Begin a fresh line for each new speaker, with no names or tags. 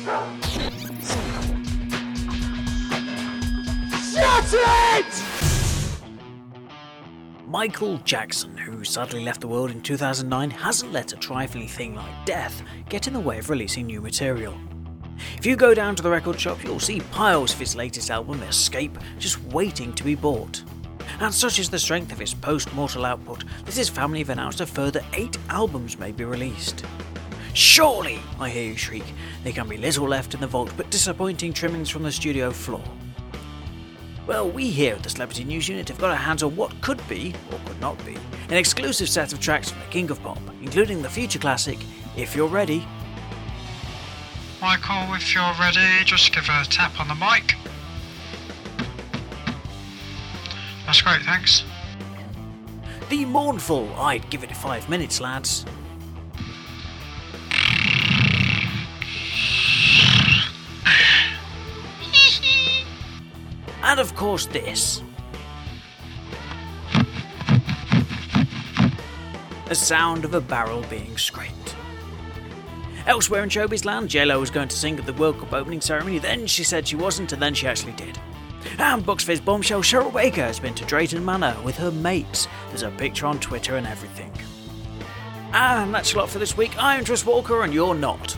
Shut it!
Michael Jackson, who sadly left the world in 2009, hasn't let a trifling thing like death get in the way of releasing new material. If you go down to the record shop, you'll see piles of his latest album, Xscape, just waiting to be bought. And such is the strength of his post mortal output that his family have announced a further eight albums may be released. Surely, I hear you shriek, there can be little left in the vault but disappointing trimmings from the studio floor. Well, we here at the Celebrity News Unit have got our hands on what could be, or could not be, an exclusive set of tracks from the King of Pop, including the future classic, If You're Ready.
Michael, if you're ready, just give a tap on the mic. That's great, thanks.
The mournful, I'd give it five minutes, lads. Course, this. The sound of a barrel being scraped. Elsewhere in showbiz land, JLo was going to sing at the World Cup opening ceremony, then she said she wasn't, and then she actually did. And Fizz bombshell Cheryl Baker has been to Drayton Manor with her mates. There's a picture on Twitter and everything. And that's a lot for this week. I'm Tris Walker, and you're not.